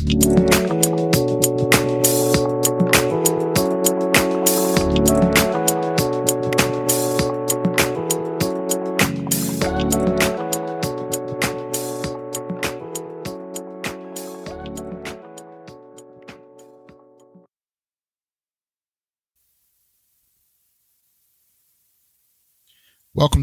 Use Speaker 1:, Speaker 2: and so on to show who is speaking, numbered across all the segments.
Speaker 1: Welcome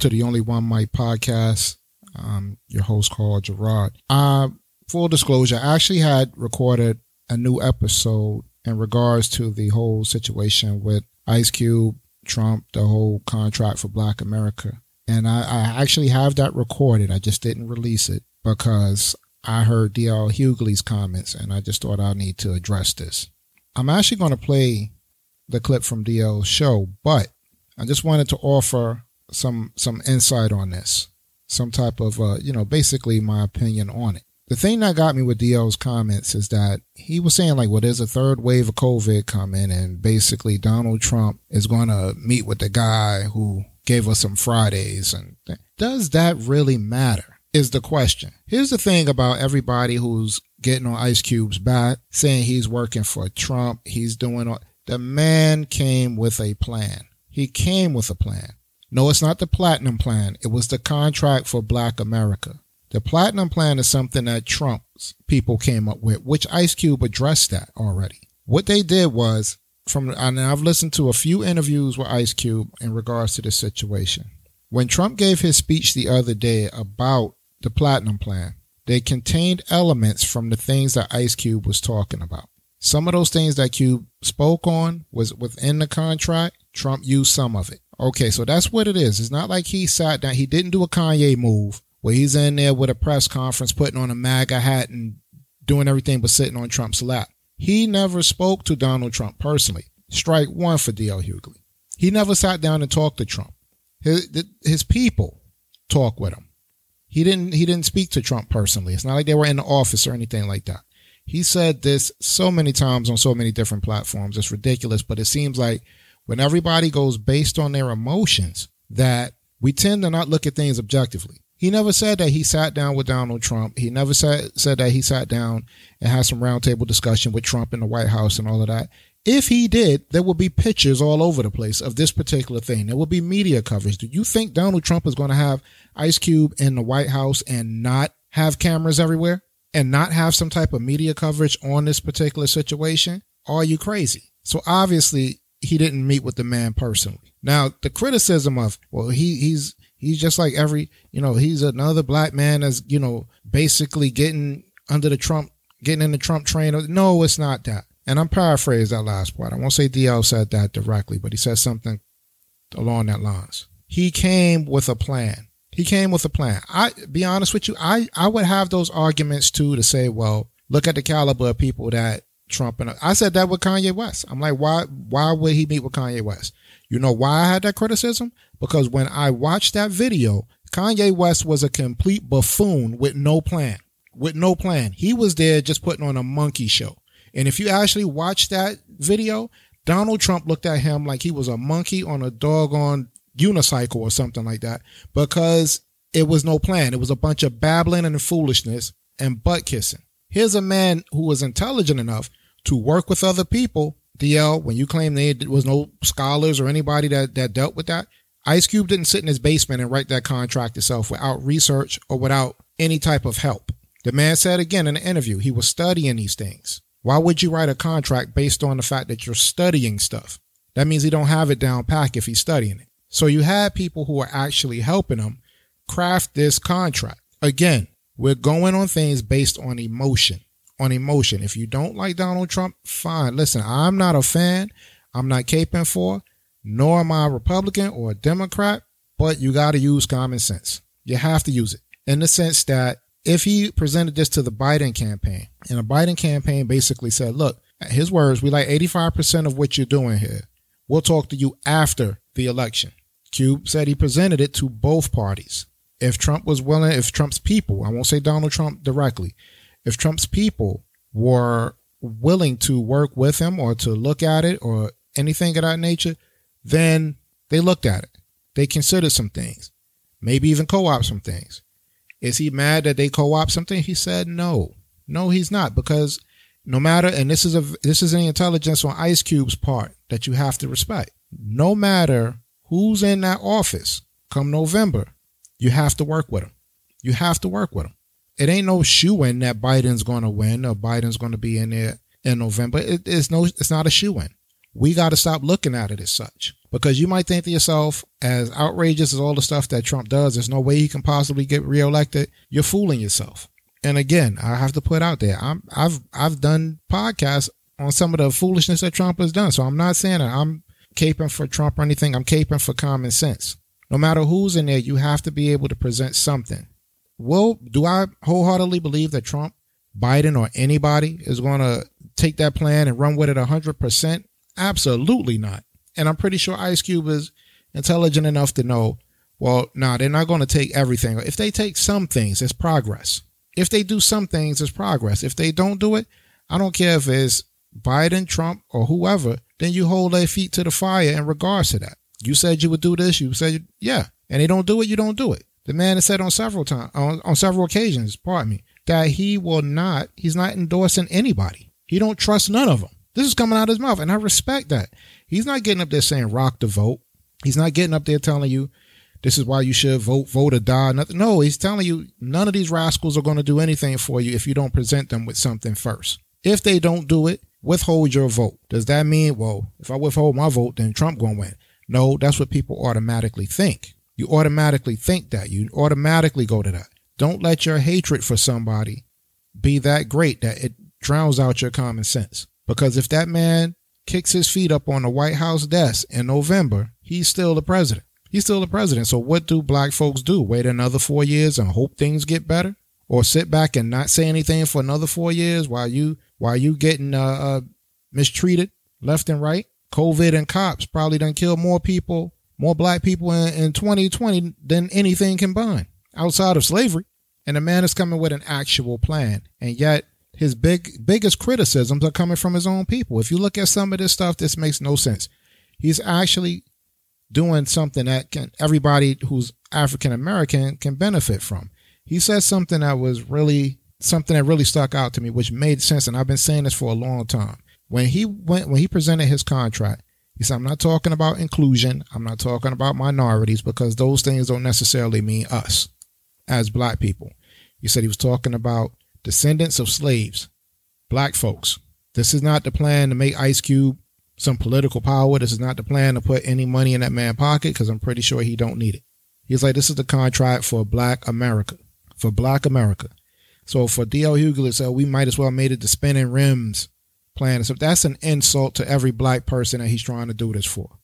Speaker 1: to the Only One Mic podcast. I'm your host, Carl Gerard. Uh, full disclosure, I actually had recorded a new episode in regards to the whole situation with Ice Cube, Trump, the whole contract for Black America. And I, I actually have that recorded. I just didn't release it because I heard DL Hughley's comments and I just thought I need to address this. I'm actually going to play the clip from DL's show, but I just wanted to offer some some insight on this, some type of uh, you know, basically my opinion on it. The thing that got me with DL's comments is that he was saying like, well, there's a third wave of COVID coming, and basically Donald Trump is going to meet with the guy who gave us some Fridays, and does that really matter? Is the question. Here's the thing about everybody who's getting on Ice Cube's back, saying he's working for Trump, he's doing. The man came with a plan. He came with a plan. No, it's not the platinum plan. It was the contract for black America. The platinum plan is something that Trump's people came up with, which Ice Cube addressed that already. What they did was from, and I've listened to a few interviews with Ice Cube in regards to this situation. When Trump gave his speech the other day about the platinum plan, they contained elements from the things that Ice Cube was talking about. Some of those things that Cube spoke on was within the contract. Trump used some of it. Okay, so that's what it is. It's not like he sat down. He didn't do a Kanye move where he's in there with a press conference, putting on a MAGA hat and doing everything but sitting on Trump's lap. He never spoke to Donald Trump personally. Strike one for DL Hughley. He never sat down and talked to Trump. His, his people talk with him. He didn't. He didn't speak to Trump personally. It's not like they were in the office or anything like that. He said this so many times on so many different platforms. It's ridiculous, but it seems like when everybody goes based on their emotions, that we tend to not look at things objectively. He never said that he sat down with Donald Trump. He never said, said that he sat down and had some roundtable discussion with Trump in the White House and all of that. If he did, there would be pictures all over the place of this particular thing. There would be media coverage. Do you think Donald Trump is going to have Ice Cube in the White House and not have cameras everywhere and not have some type of media coverage on this particular situation? Are you crazy? So obviously he didn't meet with the man personally. Now, the criticism of, well, he, he's, he's just like every, you know, he's another black man that's, you know, basically getting under the Trump, getting in the Trump train. No, it's not that. And I'm paraphrasing that last part. I won't say DL said that directly, but he said something along that lines. He came with a plan. He came with a plan. I be honest with you, I, I would have those arguments too to say, well, look at the caliber of people that Trump and I said that with Kanye West. I'm like, why why would he meet with Kanye West? You know why I had that criticism? Because when I watched that video, Kanye West was a complete buffoon with no plan. With no plan. He was there just putting on a monkey show. And if you actually watch that video, Donald Trump looked at him like he was a monkey on a doggone unicycle or something like that because it was no plan. It was a bunch of babbling and foolishness and butt kissing. Here's a man who was intelligent enough to work with other people. DL, when you claim there was no scholars or anybody that, that dealt with that, Ice Cube didn't sit in his basement and write that contract itself without research or without any type of help. The man said again in an interview, he was studying these things. Why would you write a contract based on the fact that you're studying stuff? That means he don't have it down pack if he's studying it. So you had people who are actually helping him craft this contract. Again, we're going on things based on emotion on emotion. If you don't like Donald Trump, fine. Listen, I'm not a fan. I'm not caping for, nor am I a Republican or a Democrat, but you got to use common sense. You have to use it in the sense that if he presented this to the Biden campaign and the Biden campaign basically said, look, his words, we like 85% of what you're doing here. We'll talk to you after the election. Cube said he presented it to both parties. If Trump was willing, if Trump's people, I won't say Donald Trump directly, if Trump's people were willing to work with him or to look at it or anything of that nature, then they looked at it. They considered some things, maybe even co opt some things. Is he mad that they co op something? He said no. No, he's not because No matter, and this is a this is an intelligence on Ice Cube's part that you have to respect. No matter who's in that office come November, you have to work with them. You have to work with them. It ain't no shoe in that Biden's going to win or Biden's going to be in there in November. It is no, it's not a shoe in. We got to stop looking at it as such because you might think to yourself, as outrageous as all the stuff that Trump does, there's no way he can possibly get reelected. You're fooling yourself. And again, I have to put out there, I'm, I've, I've done podcasts on some of the foolishness that Trump has done. So I'm not saying that I'm caping for Trump or anything. I'm caping for common sense. No matter who's in there, you have to be able to present something. Well, do I wholeheartedly believe that Trump, Biden, or anybody is going to take that plan and run with it 100%? Absolutely not. And I'm pretty sure Ice Cube is intelligent enough to know, well, nah, they're not going to take everything. If they take some things, it's progress. If they do some things, it's progress. If they don't do it, I don't care if it's Biden, Trump, or whoever, then you hold their feet to the fire in regards to that. You said you would do this. You said, yeah. And they don't do it, you don't do it. The man has said on several times, on, on several occasions, pardon me, that he will not, he's not endorsing anybody. He don't trust none of them. This is coming out of his mouth, and I respect that. He's not getting up there saying rock the vote. He's not getting up there telling you this is why you should vote, vote or die. Nothing. No, he's telling you none of these rascals are going to do anything for you if you don't present them with something first. If they don't do it, withhold your vote. Does that mean, well, if I withhold my vote, then Trump going to win? No, that's what people automatically think. You automatically think that. You automatically go to that. Don't let your hatred for somebody be that great that it drowns out your common sense. Because if that man kicks his feet up on the White House desk in November, he's still the president. He's still the president. So what do black folks do? Wait another four years and hope things get better? Or sit back and not say anything for another four years while you while you getting uh, uh, mistreated left and right? COVID and cops probably done killed more people, more black people in, in 2020 than anything combined outside of slavery. And the man is coming with an actual plan. And yet his big biggest criticisms are coming from his own people. If you look at some of this stuff, this makes no sense. He's actually doing something that can everybody who's African American can benefit from. He said something that was really something that really stuck out to me, which made sense, and I've been saying this for a long time. When he went when he presented his contract, he said, I'm not talking about inclusion, I'm not talking about minorities, because those things don't necessarily mean us as black people. He said he was talking about descendants of slaves, black folks. This is not the plan to make Ice Cube some political power. This is not the plan to put any money in that man's pocket because I'm pretty sure he don't need it. He's like, this is the contract for black America, for black America. So for D.L. Hughley say, we might as well made it the spinning rims plan. So that's an insult to every black person that he's trying to do this for.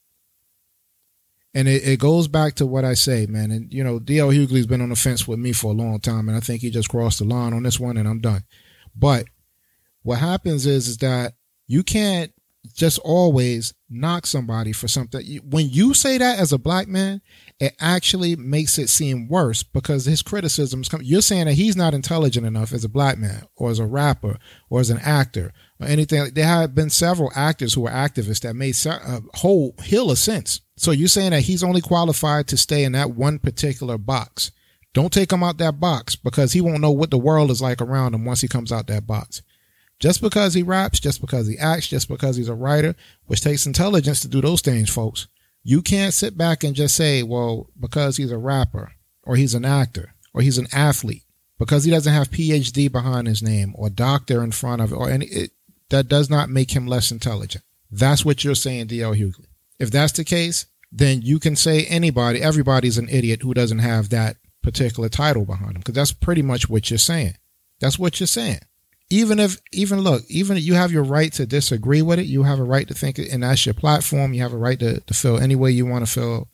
Speaker 1: And it, it goes back to what I say, man. And, you know, D.L. Hughley's been on the fence with me for a long time, and I think he just crossed the line on this one, and I'm done. But what happens is, is that you can't just always knock somebody for something. When you say that as a black man, it actually makes it seem worse because his criticisms come. You're saying that he's not intelligent enough as a black man or as a rapper or as an actor or anything. There have been several actors who were activists that made a uh, whole hill of sense. So you're saying that he's only qualified to stay in that one particular box. Don't take him out that box because he won't know what the world is like around him once he comes out that box. Just because he raps, just because he acts, just because he's a writer, which takes intelligence to do those things, folks. You can't sit back and just say, well, because he's a rapper or he's an actor or he's an athlete, because he doesn't have PhD behind his name or doctor in front of it, or any, it, that does not make him less intelligent. That's what you're saying, D.L. Hughley. If that's the case, then you can say anybody, everybody's an idiot who doesn't have that particular title behind them, because that's pretty much what you're saying. That's what you're saying. Even if, even look, even if you have your right to disagree with it, you have a right to think it, and that's your platform. You have a right to, to feel any way you want to feel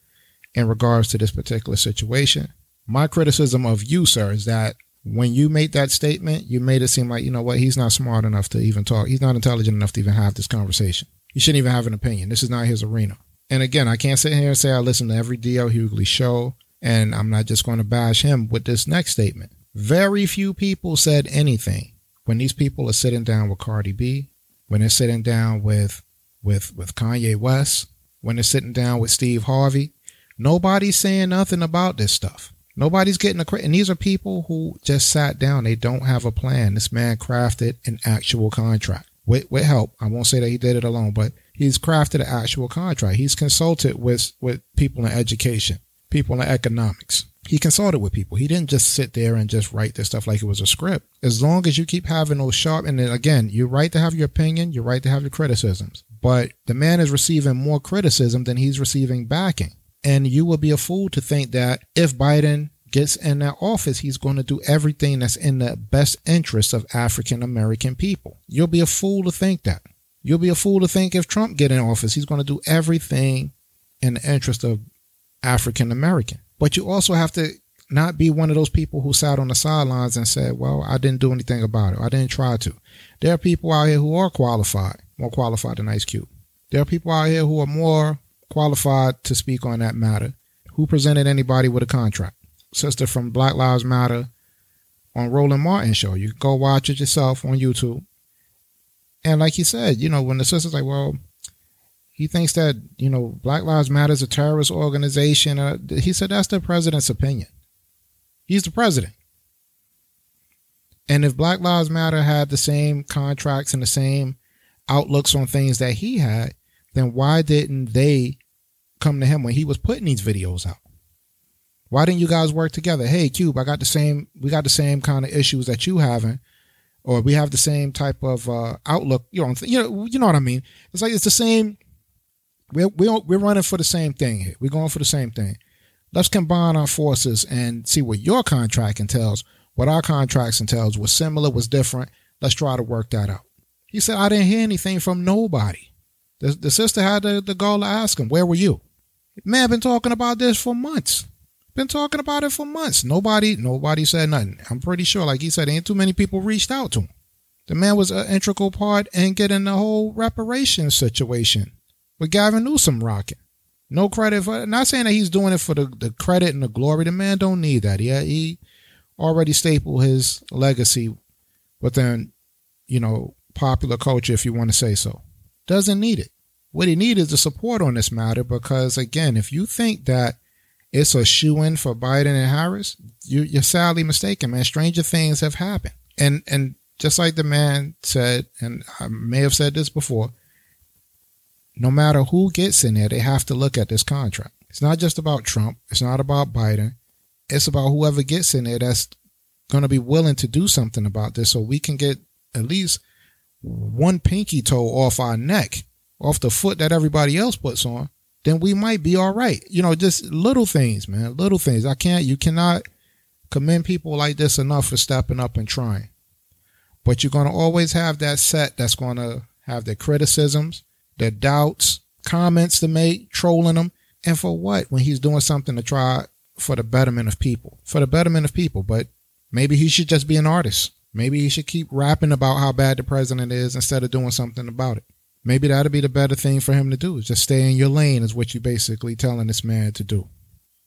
Speaker 1: in regards to this particular situation. My criticism of you, sir, is that when you made that statement, you made it seem like, you know what, he's not smart enough to even talk. He's not intelligent enough to even have this conversation. He shouldn't even have an opinion. This is not his arena. And again, I can't sit here and say I listen to every D.L. Hughley show, and I'm not just going to bash him with this next statement. Very few people said anything when these people are sitting down with Cardi B, when they're sitting down with with with Kanye West, when they're sitting down with Steve Harvey. Nobody's saying nothing about this stuff. Nobody's getting a credit. And these are people who just sat down. They don't have a plan. This man crafted an actual contract with, with help. I won't say that he did it alone, but he's crafted an actual contract. He's consulted with, with people in education, people in economics. He consulted with people. He didn't just sit there and just write this stuff like it was a script. As long as you keep having those sharp, and again, you're right to have your opinion, you're right to have your criticisms, but the man is receiving more criticism than he's receiving backing. And you will be a fool to think that if Biden gets in that office, he's going to do everything that's in the best interest of African American people. You'll be a fool to think that. You'll be a fool to think if Trump get in office, he's going to do everything in the interest of African American. But you also have to not be one of those people who sat on the sidelines and said, well, I didn't do anything about it. I didn't try to. There are people out here who are qualified, more qualified than Ice Cube. There are people out here who are more qualified to speak on that matter. Who presented anybody with a contract? Sister from Black Lives Matter on Roland Martin show. You can go watch it yourself on YouTube. And like he said, you know, when the sister's like, well, he thinks that, you know, Black Lives Matter is a terrorist organization. Uh, he said that's the president's opinion. He's the president. And if Black Lives Matter had the same contracts and the same outlooks on things that he had, then why didn't they come to him when he was putting these videos out? Why didn't you guys work together? Hey, Cube, I got the same, we got the same kind of issues that you having, or we have the same type of uh, outlook. You know, you know, you know what I mean? It's like it's the same. We're we're we're running for the same thing here. We're going for the same thing. Let's combine our forces and see what your contract entails, what our contracts entails, what's similar, what's different. Let's try to work that out. He said, I didn't hear anything from nobody. The, the sister had the, the goal to ask him, Where were you? Man, I've been talking about this for months. Been talking about it for months. Nobody, nobody said nothing. I'm pretty sure, like he said, ain't too many people reached out to him. The man was an integral part in getting the whole reparations situation with Gavin Newsom rocking. No credit for not saying that he's doing it for the, the credit and the glory. The man don't need that. Yeah, he already stapled his legacy within, you know, popular culture, if you want to say so. Doesn't need it. What he needs is the support on this matter because, again, if you think that it's a shoe in for Biden and Harris, you, are sadly mistaken, man. Stranger things have happened. And, and just like the man said, and I may have said this before, no matter who gets in there, they have to look at this contract. It's not just about Trump. It's not about Biden. It's about whoever gets in there that's going to be willing to do something about this so we can get at least one pinky toe off our neck off the foot that everybody else puts on, then we might be all right. You know, just little things, man. Little things. I can't, you cannot commend people like this enough for stepping up and trying. But you're going to always have that set that's going to have their criticisms, their doubts, comments to make, trolling them. And for what? When he's doing something to try for the betterment of people, for the betterment of people. But maybe he should just be an artist. Maybe he should keep rapping about how bad the president is instead of doing something about it. Maybe that'd be the better thing for him to do. is Just stay in your lane is what you're basically telling this man to do.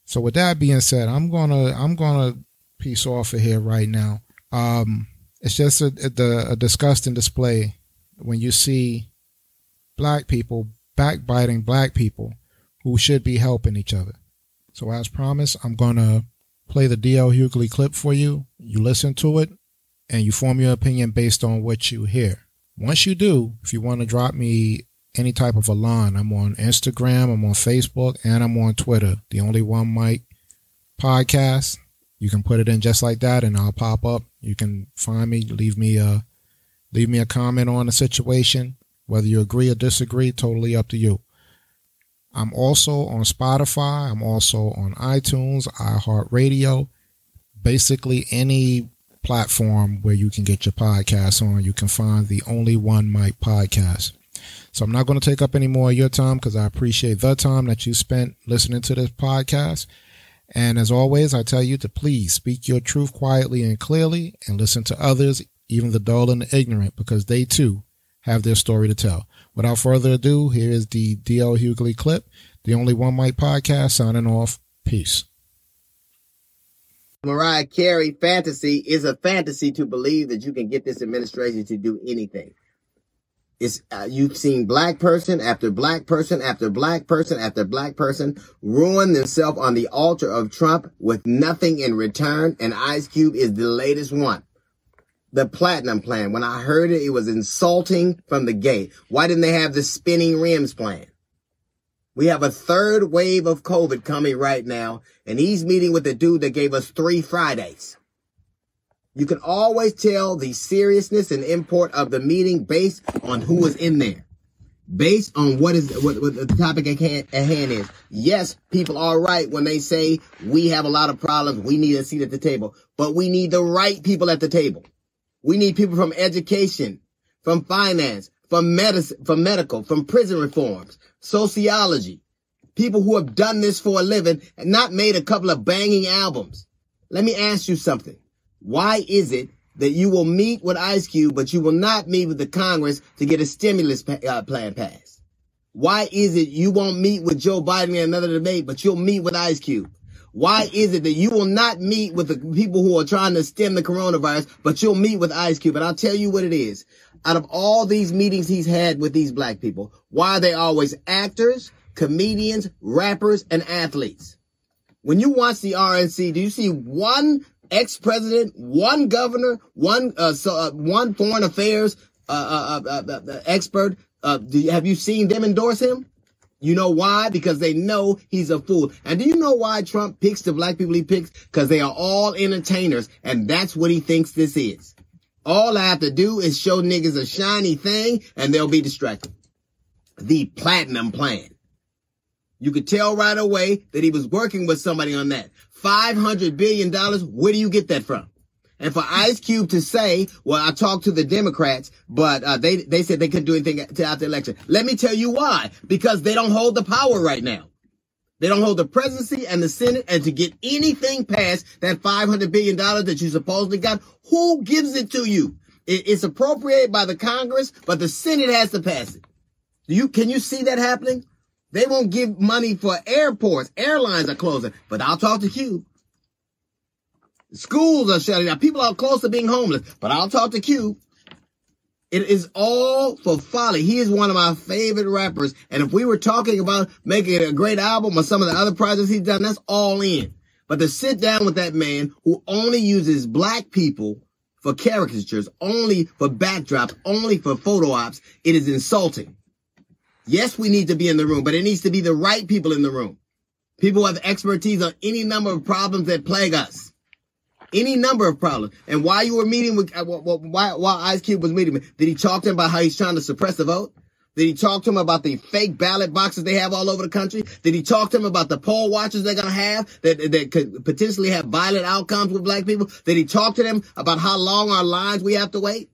Speaker 1: So with that being said, I'm gonna I'm gonna piece off of here right now. Um, it's just a, a, a disgusting display when you see black people backbiting black people who should be helping each other. So as promised, I'm gonna play the DL Hughley clip for you. You listen to it and you form your opinion based on what you hear. Once you do, if you want to drop me any type of a line, I'm on Instagram, I'm on Facebook, and I'm on Twitter. The only one mic podcast. You can put it in just like that, and I'll pop up. You can find me, leave me a leave me a comment on the situation. Whether you agree or disagree, totally up to you. I'm also on Spotify. I'm also on iTunes, iHeartRadio, basically any platform where you can get your podcast on. You can find the Only One Mic podcast. So I'm not going to take up any more of your time because I appreciate the time that you spent listening to this podcast. And as always, I tell you to please speak your truth quietly and clearly and listen to others, even the dull and the ignorant, because they too have their story to tell. Without further ado, here is the DL Hughley clip, the Only One Mic podcast, signing off. Peace.
Speaker 2: Mariah Carey fantasy is a fantasy to believe that you can get this administration to do anything. It's, uh, you've seen black person after black person after black person after black person ruin themselves on the altar of Trump with nothing in return. And Ice Cube is the latest one. The platinum plan. When I heard it, it was insulting from the gate. Why didn't they have the spinning rims plan? We have a third wave of COVID coming right now, and he's meeting with the dude that gave us three Fridays. You can always tell the seriousness and import of the meeting based on who was in there. Based on what is what, what the topic at hand, at hand is. Yes, people are right when they say we have a lot of problems. We need a seat at the table, but we need the right people at the table. We need people from education, from finance, from medicine, from medical, from prison reforms, sociology, people who have done this for a living and not made a couple of banging albums. Let me ask you something. Why is it that you will meet with Ice Cube, but you will not meet with the Congress to get a stimulus uh, plan passed? Why is it you won't meet with Joe Biden in another debate, but you'll meet with Ice Cube? Why is it that you will not meet with the people who are trying to stem the coronavirus, but you'll meet with Ice Cube? And I'll tell you what it is. Out of all these meetings he's had with these black people, why are they always actors, comedians, rappers, and athletes? When you watch the RNC, do you see one ex-president, one governor, one uh, so, uh, one foreign affairs uh, uh, uh, uh expert. You, have you seen them endorse him? You know why? Because they know he's a fool. And do you know why Trump picks the black people he picks? Because they are all entertainers, and that's what he thinks this is. All I have to do is show niggas a shiny thing, and they'll be distracted. The platinum plan. You could tell right away that he was working with somebody on that. $500 billion, where do you get that from? And for Ice Cube to say, well, I talked to the Democrats, but uh, they, they said they couldn't do anything after the election. Let me tell you why. Because they don't hold the power right now. They don't hold the presidency and the Senate. And to get anything past that $500 billion that you supposedly got, who gives it to you? it's appropriated by the Congress, but the Senate has to pass it. Do you, can you see that happening? They won't give money for airports. Airlines are closing. But I'll talk to Cube. Schools are shutting down. People are close to being homeless. But I'll talk to Cube. It is all for folly. He is one of my favorite rappers. And if we were talking about making a great album or some of the other projects he's done, that's all in. But to sit down with that man who only uses black people for caricatures, only for backdrops, only for photo ops, it is insulting. Yes, we need to be in the room, but it needs to be the right people in the room. People who have expertise on any number of problems that plague us. Any number of problems. And while you were meeting with, uh, while, while Ice Cube was meeting, did he talk to him about how he's trying to suppress the vote? Did he talk to him about the fake ballot boxes they have all over the country? Did he talk to him about the poll watchers they're going to have that, that could potentially have violent outcomes with black people? Did he talk to them about how long our lines we have to wait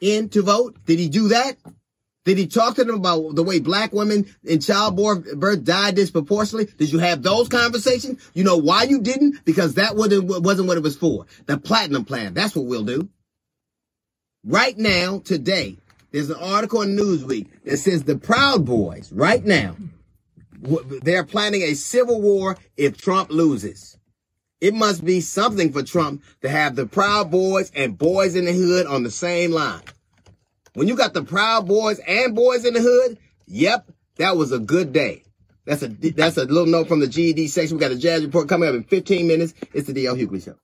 Speaker 2: in to vote? Did he do that? Did he talk to them about the way black women in childbirth died disproportionately? Did you have those conversations? You know why you didn't? Because that wasn't, wasn't what it was for. The platinum plan. That's what we'll do. Right now, today, there's an article in Newsweek that says the Proud Boys, right now, they're planning a civil war if Trump loses. It must be something for Trump to have the Proud Boys and Boyz n the Hood on the same line. When you got the Proud Boys and Boyz n the Hood, yep, that was a good day. That's a that's a little note from the GED section. We got a jazz report coming up in 15 minutes. It's the DL Hughley Show.